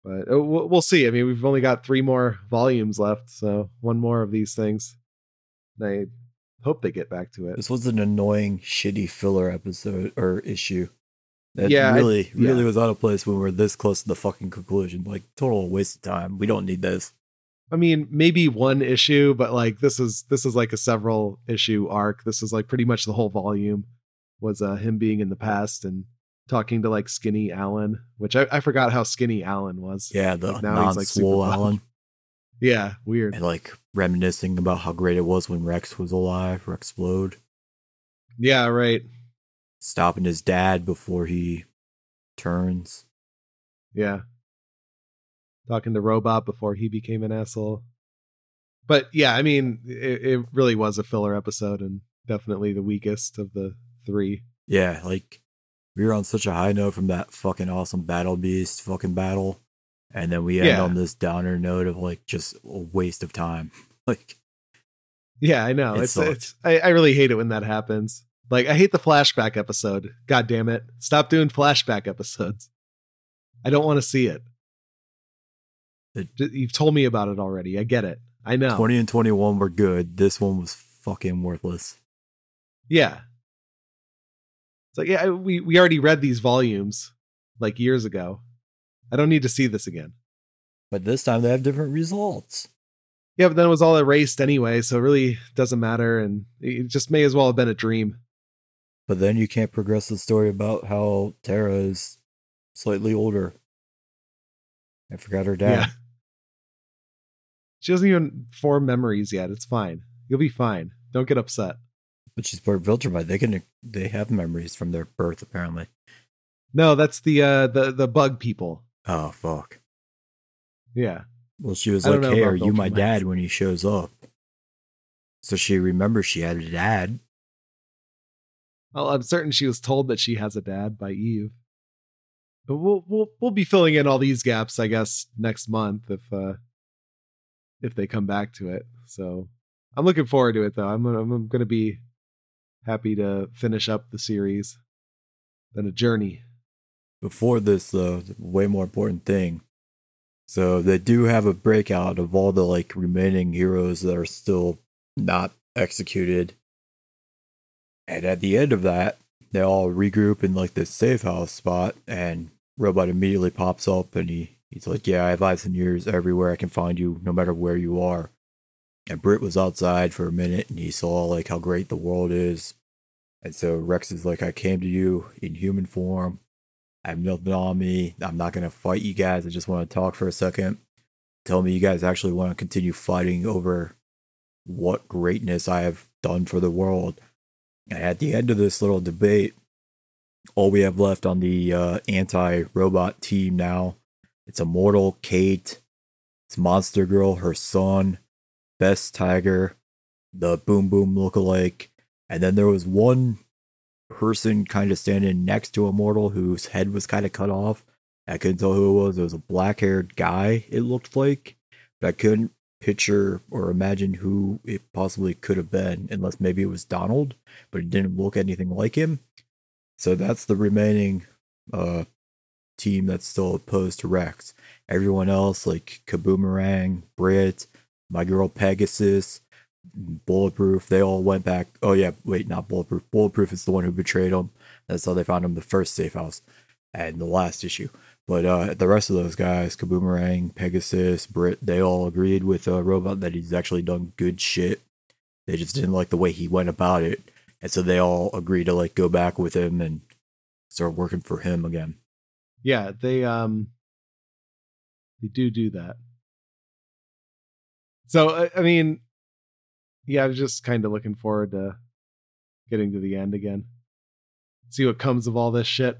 but uh, we'll, see. I mean, we've only got three more volumes left, so one more of these things. And I hope they get back to it. This was an annoying, shitty filler episode or issue. That Yeah, I- really, yeah. really was out of place when we're this close to the fucking conclusion. Like, total waste of time. We don't need this. I mean, maybe one issue, but like this is this is like a several issue arc. This is like pretty much the whole volume was uh, him being in the past and talking to like Skinny Allen, which I, I forgot how skinny Allen was. Yeah, the Like, now he's, like, non-swole. Allen. Yeah, weird. And like reminiscing about how great it was when Rex was alive, or explode. Yeah, right. Stopping his dad before he turns. Yeah. Talking to Robot before he became an asshole. But yeah, I mean, it, it really was a filler episode and definitely the weakest of the three. Yeah, like we were on such a high note from that fucking awesome battle beast fucking battle. And then we end Yeah. on this downer note of like just a waste of time. Like Yeah, I know. It it's it's I, I really hate it when that happens. Like I hate the flashback episode. God damn it. Stop doing flashback episodes. I don't want to see it. It- You've told me about it already. I get it. I know. 20 and 21 were good. This one was fucking worthless. Yeah. It's like, yeah, we, we already read these volumes like years ago. I don't need to see this again. But this time they have different results. Yeah, but then it was all erased anyway, so it really doesn't matter. And it just may as well have been a dream. But then you can't progress the story about how Terra is slightly older. I forgot her dad. Yeah. She doesn't even form memories yet. It's fine. You'll be fine. Don't get upset. She's part of Viltrumite. They can they have memories from their birth apparently. No, that's the uh the the bug people. Oh fuck. Yeah. Well, she was I like, "Hey, are you my dad?" When he shows up, so she remembers she had a dad. Well, I'm certain she was told that she has a dad by Eve. But we'll we'll we'll be filling in all these gaps, I guess, next month if uh if they come back to it. So I'm looking forward to it though. I'm I'm gonna be happy to finish up the series. Been a journey. Before this, though, way more important thing. So they do have a breakout of all the like remaining heroes that are still not executed. And at the end of that, they all regroup in like this safe house spot, and Robot immediately pops up and he, he's like, Yeah, I have eyes and ears everywhere. I can find you no matter where you are. And Britt was outside for a minute and he saw like how great the world is. And so Rex is like, I came to you in human form. I have nothing on me. I'm not going to fight you guys. I just want to talk for a second. Tell me you guys actually want to continue fighting over what greatness I have done for the world. And at the end of this little debate, all we have left on the uh, anti robot team now it's Immortal, Kate, it's Monster Girl, her son, Best Tiger, the Boom Boom lookalike, and then there was one person kind of standing next to Immortal whose head was kind of cut off. I couldn't tell who it was. It was a black haired guy, it looked like, but I couldn't picture or imagine who it possibly could have been, unless maybe it was Donald, but it didn't look anything like him. So that's the remaining uh, team that's still opposed to Rex. Everyone else, like Kaboomerang, Brit, my girl Pegasus, Bulletproof, they all went back. Oh yeah, wait, not Bulletproof. Bulletproof is the one who betrayed him. That's how they found him the first safe house and the last issue. But uh, the rest of those guys, Kaboomerang, Pegasus, Brit, they all agreed with uh, Robot that he's actually done good shit. They just didn't like the way he went about it, and so they all agreed to like go back with him and start working for him again. Yeah, they um they do do that. So I, I mean, yeah, I was just kind of looking forward to getting to the end again. See what comes of all this shit.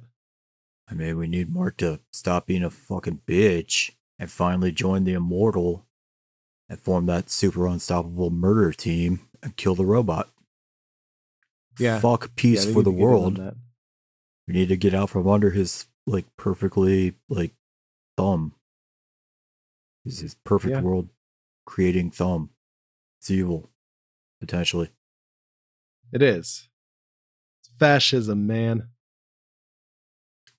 I mean, we need Mark to stop being a fucking bitch and finally join the Immortal and form that super unstoppable murder team and kill the robot. Yeah. Fuck peace Yeah, for the to get in on world. We need to get out from under his like perfectly like thumb. His, his perfect Yeah. world creating thumb. It's evil, potentially. It is. It's fascism, man.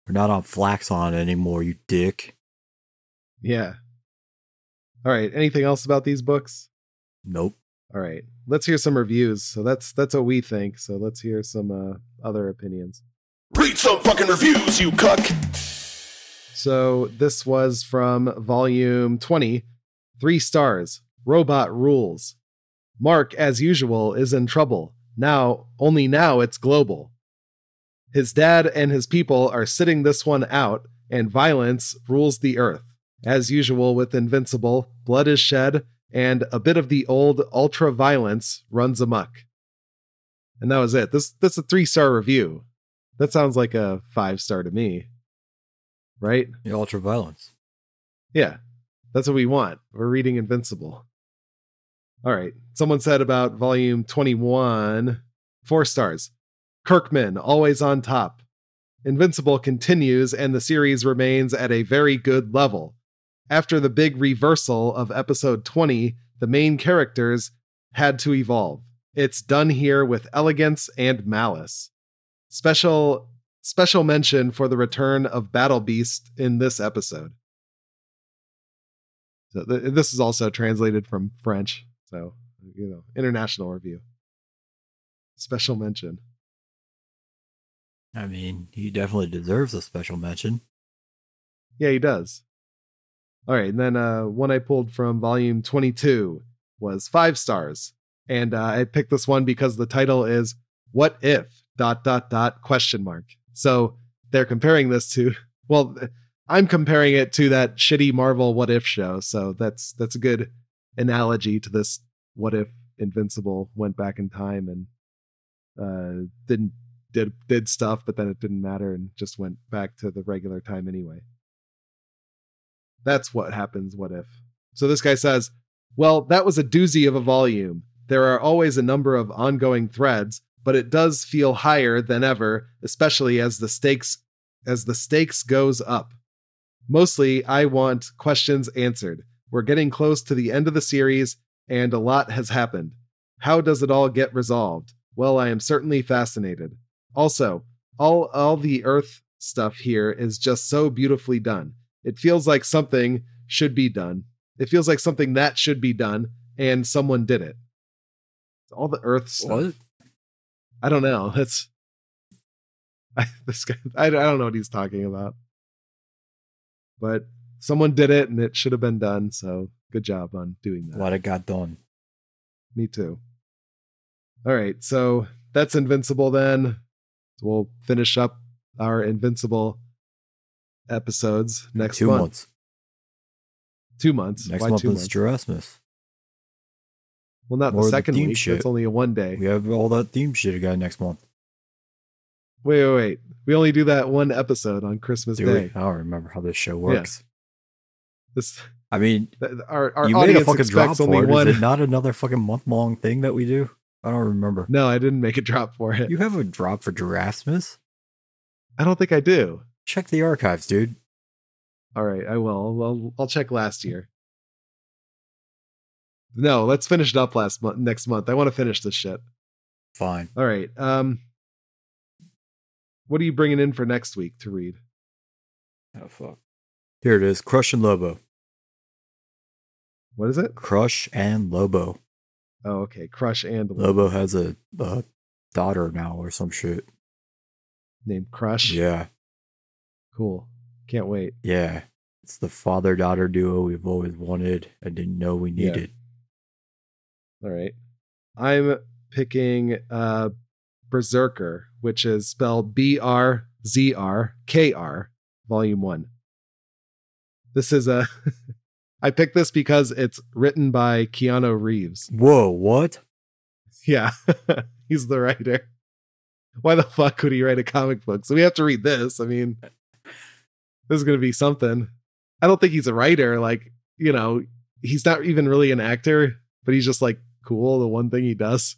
We're not on Flaxon anymore, you dick. Yeah. All right. Anything else about these books? Nope. All right. Let's hear some reviews. So that's that's what we think. So let's hear some uh, other opinions. Read some fucking reviews, you cuck. So this was from volume 20, three stars. Robot rules. Mark, as usual, is in trouble. Now, only now it's global. His dad and his people are sitting this one out, and violence rules the earth. As usual with Invincible, blood is shed, and a bit of the old ultra violence runs amok. And that was it. This that's a three star review. That sounds like a five star to me. Right? The ultra violence. Yeah, that's what we want. We're reading Invincible. All right. Someone said about volume 21, four stars. Kirkman, always on top. Invincible continues, and the series remains at a very good level. After the big reversal of episode 20, the main characters had to evolve. It's done here with elegance and malice. Special special mention for the return of Battle Beast in this episode. So th- this is also translated from French. So, you know, international review. Special mention. I mean, he definitely deserves a special mention. Yeah, he does. All right, and then uh, one I pulled from volume 22 was five stars, and uh, I picked this one because the title is "What If?" dot dot dot question mark. So they're comparing this to well, I'm comparing it to that shitty Marvel What If show. So that's that's a good analogy to this. What if Invincible went back in time and uh, didn't did did stuff, but then it didn't matter and just went back to the regular time anyway. That's what happens. What if? So this guy says, "Well, that was a doozy of a volume. There are always a number of ongoing threads, but it does feel higher than ever, especially as the stakes as the stakes goes up. Mostly, I want questions answered. We're getting close to the end of the series, and a lot has happened. How does it all get resolved? Well, I am certainly fascinated. Also, all all the Earth stuff here is just so beautifully done. It feels like something should be done. It feels like something that should be done, and someone did it. All the Earth stuff. What? I don't know. That's I, this guy. I, I don't know what he's talking about. But someone did it, and it should have been done. So good job on doing that. Glad it got done. Me too. All right, so that's Invincible then. So we'll finish up our Invincible episodes next Two month. months. Two months. Next Why month two is? Jurassimus. Well, not More the the second theme week. shit. That's only a one day. We have all that theme shit again next month. Wait, wait, wait. We only do that one episode on Christmas Do Day. we? I don't remember how this show works. This I mean, our our you made a audience fucking drop expects for only it. one. Is it not another fucking month long thing that we do? I don't remember. No, I didn't make a drop for it. You have a drop for Jurassimus? I don't think I do. Check the archives, dude. All right, I will. I'll, I'll check last year. No, let's finish it up last month. Next month, I want to finish this shit. Fine. All right. Um, what are you bringing in for next week to read? Oh fuck. Here it is. Crush and Lobo. What is it? Crush and Lobo. Oh, okay. Crush and Lobo has a, a daughter now or some shit. named Crush. Yeah. Cool. Can't wait. Yeah. It's the father daughter duo we've always wanted and didn't know we Yeah. needed. All right. I'm picking uh Berserker, which is spelled B R Z R K R, volume 1. This is a I picked this because it's written by Keanu Reeves. Whoa, what? Yeah. He's the writer. Why the fuck would he write a comic book? So we have to read this. I mean, this is going to be something. I don't think he's a writer. Like, you know, he's not even really an actor, but he's just like cool. The one thing he does.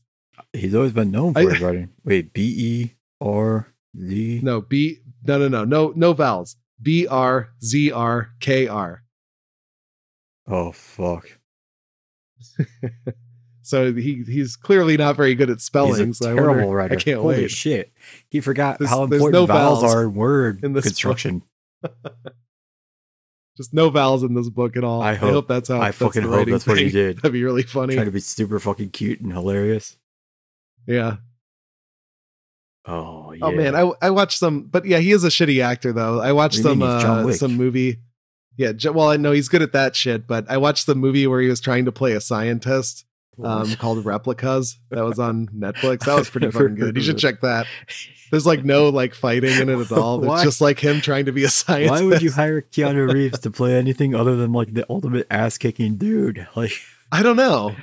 He's always been known for I- his writing. Wait, B E R Z? No, B, no, no, no, no, no vowels. B R Z R K R. Oh, fuck. So he he's clearly not very good at spelling. He's a so I terrible wonder- writer. I can't Holy wait. shit. He forgot There's- how important no vowels, vowels are in word in this construction. Just no vowels in this book at all. I I hope- hope, that's how. I fucking hope that's what he did. That'd be really funny. Trying to be super fucking cute and hilarious. Yeah. Oh, yeah. Oh man, I I watched some, but yeah, he is a shitty actor though. I watched What do you some mean? He's John uh, some movie. Yeah, well, I know he's good at that shit, but I watched the movie where he was trying to play a scientist um, called Replicas. That was on Netflix. That was pretty fucking good. You should check that. There's like no like fighting in it at all. It's just like him trying to be a scientist. Why would you hire Keanu Reeves to play anything other than like the ultimate ass kicking dude? Like, I don't know.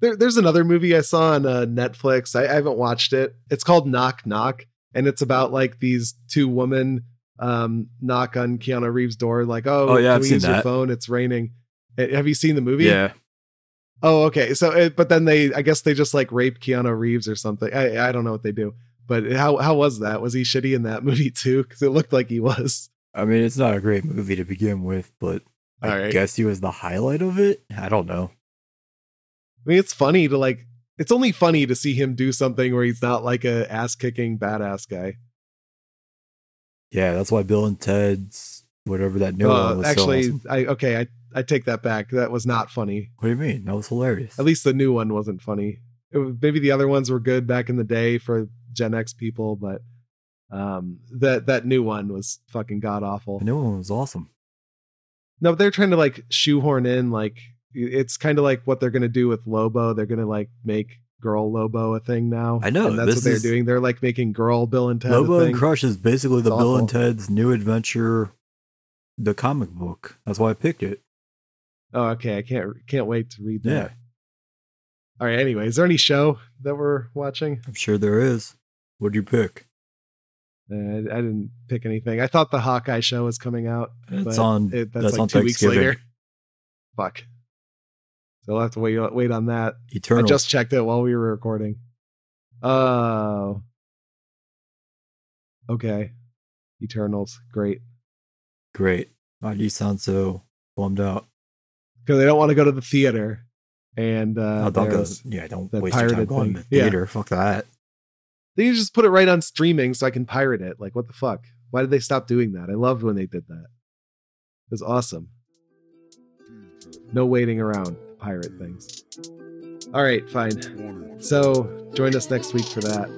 There, there's another movie I saw on uh, Netflix. I, I haven't watched it. It's called Knock Knock, and it's about like these two women um, knock on Keanu Reeves' door, like, "Oh, Oh, yeah, can I've we use your phone? It's raining." Have you seen the movie? yeah. Oh, okay. So, it, but then they, I guess they just like rape Keanu Reeves or something. I, I don't know what they do. But how how was that? Was he shitty in that movie too? Because it looked like he was. I mean, it's not a great movie to begin with, but I right. guess he was the highlight of it. I don't know. I mean, it's funny to like. It's only funny to see him do something where he's not like a ass kicking badass guy. Yeah, that's why Bill and Ted's whatever that new Uh, one was. so actually, awesome. I okay, I I take that back. That was not funny. what do you mean? That was hilarious. At least the new one wasn't funny. Was, maybe the other ones were good back in the day for Gen X people, but um, that that new one was fucking god awful. the new one was awesome. No, but they're trying to like shoehorn in like it's kind of like what they're gonna do with Lobo. They're gonna like make girl Lobo a thing now. I know, and that's what they're doing. They're like making girl Bill and Ted. Lobo and. Crush is basically the It's Bill and. Ted's New Adventure, the comic book. That's why I picked it. Oh, okay. I can't can't wait to read that. Yeah, All right. Anyway, is there any show that we're watching? I'm sure there is. What'd you pick? Uh, I, didn't pick anything. I thought the Hawkeye show was coming out. It's on. It, that's, that's like on two weeks later. Fuck. So I'll have to wait wait on that. Eternal. I just checked it while we were recording. Oh. okay. Eternals, great. great. Why do you sound so bummed out? Because they don't want to go to the theater, and uh, oh, don't go. Yeah, don't the waste your time going to thing. the Yeah. theater. Fuck that. They just put it right on streaming so I can pirate it. Like, what the fuck? Why did they stop doing that? I loved when they did that. It was awesome. No waiting around to pirate things. All right, fine. So join us next week for that.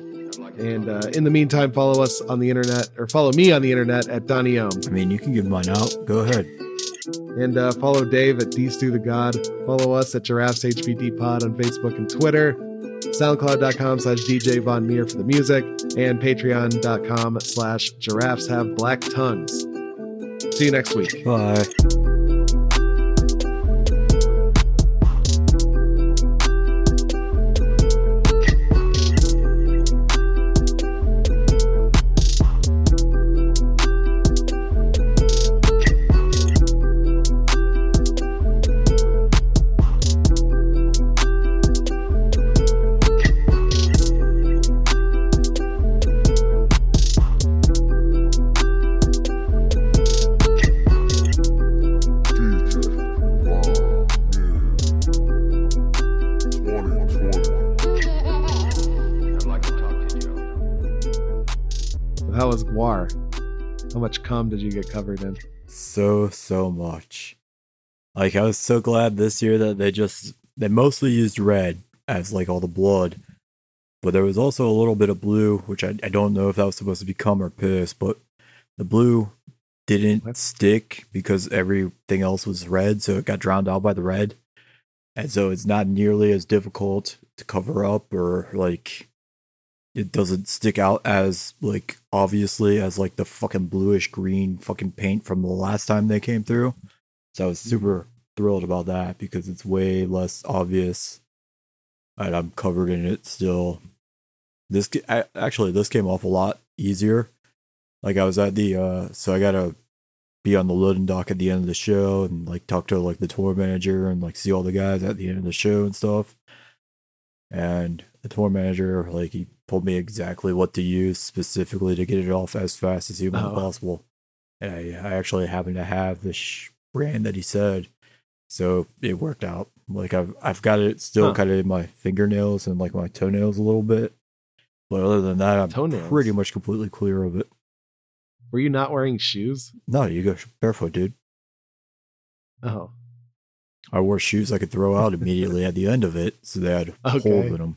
And uh, in the meantime, follow us on the internet or follow me on the internet at Donny Ohm. I mean, you can give mine out. Go ahead. And uh, follow Dave at Stew the God. Follow us at Giraffes HVD Pod on Facebook and Twitter. SoundCloud.com slash DJ Von Meer for the music. And Patreon.com slash Giraffes Have Black Tongues. See you next week. Bye. Much cum did you get covered in? so so much like i was so glad this year that they just they mostly used red as like all the blood but there was also a little bit of blue which i, I don't know if that was supposed to be cum or piss but the blue didn't What? stick because everything else was red, so it got drowned out by the red. And so it's not nearly as difficult to cover up or like it doesn't stick out as like obviously as like the fucking bluish green fucking paint from the last time they came through. So I was super thrilled about that because it's way less obvious and I'm covered in it still. This actually this came off a lot easier. Like I was at the uh so I gotta be on the loading dock at the end of the show and like talk to like the tour manager and like see all the guys at the end of the show and stuff. And the tour manager like he told me exactly what to use specifically to get it off as fast as humanly Oh. possible. And I, I actually happen to have the sh- brand that he said, so it worked out. Like I've I've got it still Huh. kind of in my fingernails and like my toenails a little bit, but other than that, I'm Toenails? pretty much completely clear of it. Were you not wearing shoes? No, you go barefoot, dude. Oh, I wore shoes I could throw out immediately at the end of it, so they had holes Okay. in them.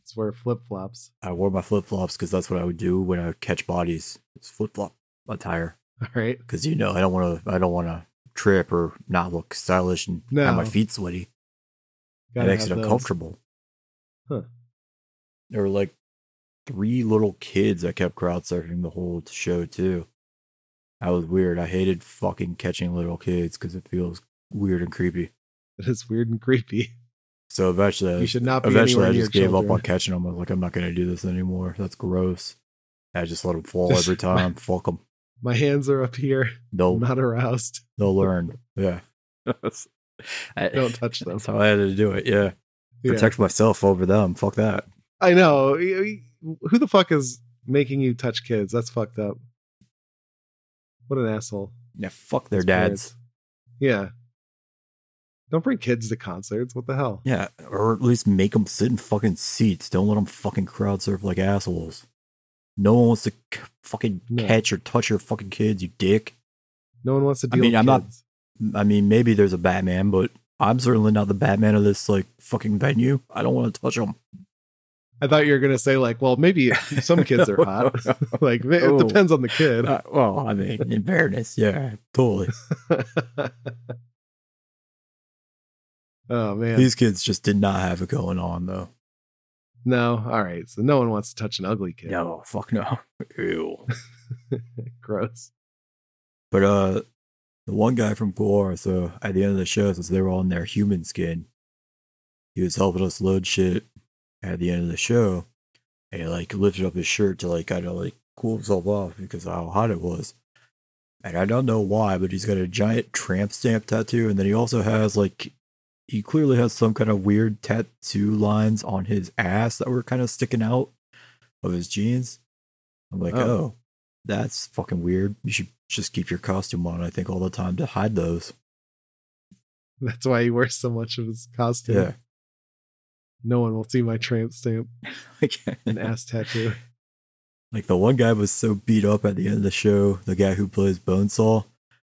It's wear flip flops. I wore my flip flops because that's what I would do when I would catch bodies. It's flip flop attire All right. because you know I don't want to. I don't want to trip or not look stylish and have my feet sweaty. It Gotta makes it uncomfortable. Huh. There were like three little kids that kept crowd surfing the whole show too. That was weird. I hated fucking catching little kids because it feels weird and creepy. It is weird and creepy. So eventually, I You should not be eventually I near just gave up on catching them. I was like, I'm not gonna do this anymore. That's gross. I just let them fall every time. Fuck them. My hands are up here. They'll I'm not aroused. they'll learn. Yeah. I- Don't touch them. That's how I had to do it. Yeah. Yeah. Protect myself over them. Fuck that. I know. Who the fuck is making you touch kids? That's fucked up. What an asshole. Yeah. Fuck their Those dads. parents. Yeah. Don't bring kids to concerts. What the hell? Yeah, or at least make them sit in fucking seats. Don't let them fucking crowd surf like assholes. No one wants to c- fucking No. catch or touch your fucking kids, you dick. No one wants to deal. I mean, with I'm not- I mean, maybe there's a Batman, but I'm certainly not the Batman of this like fucking venue. I don't want to touch them. I thought you were gonna say like, well, maybe some kids are hot. like it Oh. depends on the kid. Uh, well, I mean, in fairness, yeah, totally. oh man. These kids just did not have it going on though. no, all right. So no one wants to touch an ugly kid. No, fuck no. Ew. Gross. But uh the one guy from GWAR, so at the end of the show, since they were all in their human skin, he was helping us load shit at the end of the show. And he like lifted up his shirt to like kind of like cool himself off because of how hot it was. And I don't know why, but he's got a giant tramp stamp tattoo, and then he also has like he clearly has some kind of weird tattoo lines on his ass that were kind of sticking out of his jeans. I'm like, Oh. oh, that's fucking weird. You should just keep your costume on, I think, all the time to hide those. That's why he wears so much of his costume. Yeah. No one will see my tramp stamp and ass tattoo. Like the one guy was so beat up at the end of the show, the guy who plays Bonesaw.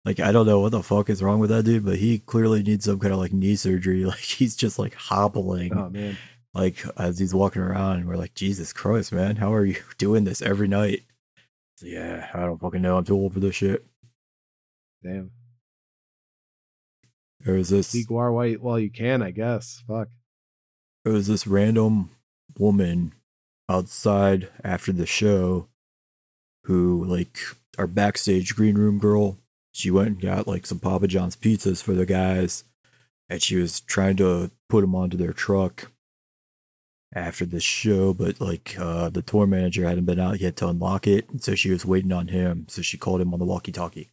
Like, I don't know what the fuck is wrong with that dude, but he clearly needs some kind of like knee surgery. Like, he's just like hobbling, Oh man. like, as he's walking around. And we're like, Jesus Christ, man, how are you doing this every night? So, yeah, I don't fucking know. I'm too old for this shit. Damn. There was this. GWAR White while you can, I guess. Fuck. it was this random woman outside after the show who like our backstage green room girl she went and got like some papa john's pizzas for the guys and she was trying to put them onto their truck after the show but like uh the tour manager hadn't been out yet to unlock it so she was waiting on him so she called him on the walkie talkie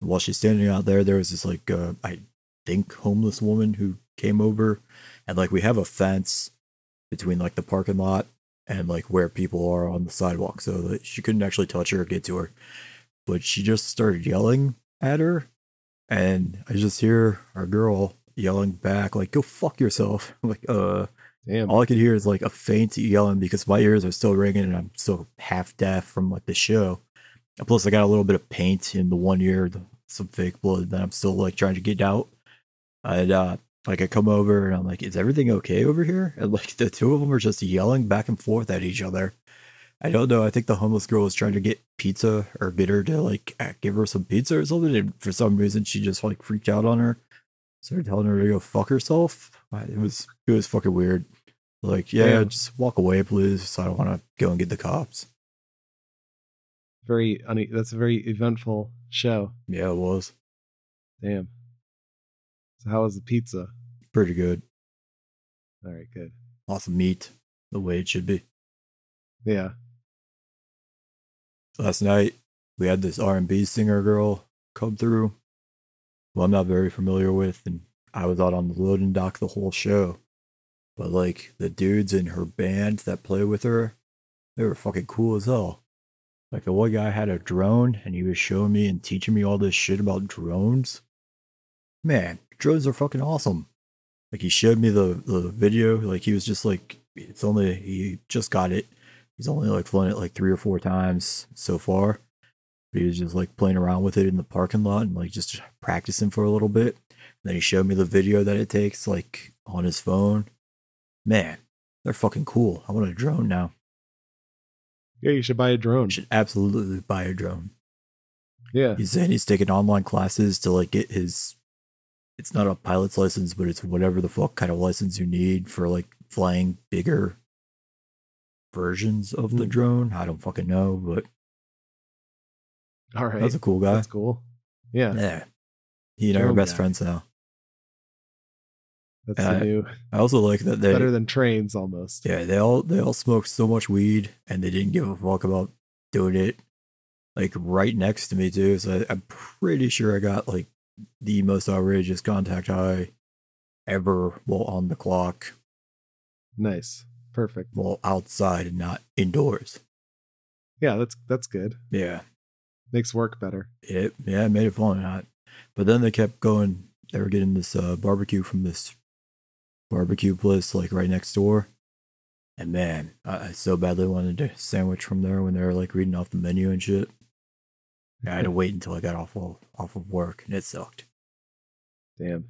while she's standing out there there was this like uh i think homeless woman who came over and like we have a fence between like the parking lot and like where people are on the sidewalk so that she couldn't actually touch her or get to her. But she just started yelling at her and i just hear our girl yelling back like go fuck yourself I'm like uh Damn. all i could hear is like a faint yelling because my ears are still ringing and i'm still half deaf from like the show and plus i got a little bit of paint in the one ear some fake blood that i'm still like trying to get out and uh like I come over and I'm like, is everything okay over here? And like the two of them are just yelling back and forth at each other. I don't know. I think the homeless girl was trying to get pizza or get her to like give her some pizza or something. And for some reason, she just like freaked out on her. Started telling her to go fuck herself. It was it was fucking weird. Like, yeah, Damn. just walk away, please. I don't want to go and get the cops. Very une- that's a very eventful show. Yeah, it was Damn. So how was the pizza? pretty good. All right, good. Lots of meat, the way it should be. Yeah. Last night we had this r&b singer girl come through who i'm not very familiar with and i was out on the loading dock the whole show. But like the dudes in her band that play with her they were fucking cool as hell. Like the one guy had a drone and he was showing me and teaching me all this shit about drones. Man drones are fucking awesome. Like he showed me the the video like he was just like it's only he just got it He's only like flown it like three or four times so far. But he was just like playing around with it in the parking lot and like just practicing for a little bit. And then he showed me the video that it takes like on his phone. Man, they're fucking cool. I want a drone now. Yeah, you should buy a drone. I should absolutely buy a drone. Yeah. He's saying he's taking online classes to like get his it's not a pilot's license, but it's whatever the fuck kind of license you need for like flying bigger versions of the Hmm. drone. I don't fucking know, but All right. that's a cool guy. That's cool. Yeah. Yeah. He and I are best guy. friends now. That's Uh, the new I also like that they better than trains almost. Yeah, they all they all smoked so much weed and they didn't give a fuck about doing it like right next to me too. So I, I'm pretty sure I got like the most outrageous contact high ever while on the clock, Nice. Perfect. Well, outside and not indoors. Yeah, that's that's good. Yeah. Makes work better. It yeah, it made it fun. I- But then they kept going. They were getting this uh, barbecue from this barbecue place like right next door. And man, I, I so badly wanted a sandwich from there when they were like reading off the menu and shit. I had to wait until I got off of, off of work, and it sucked. Damn.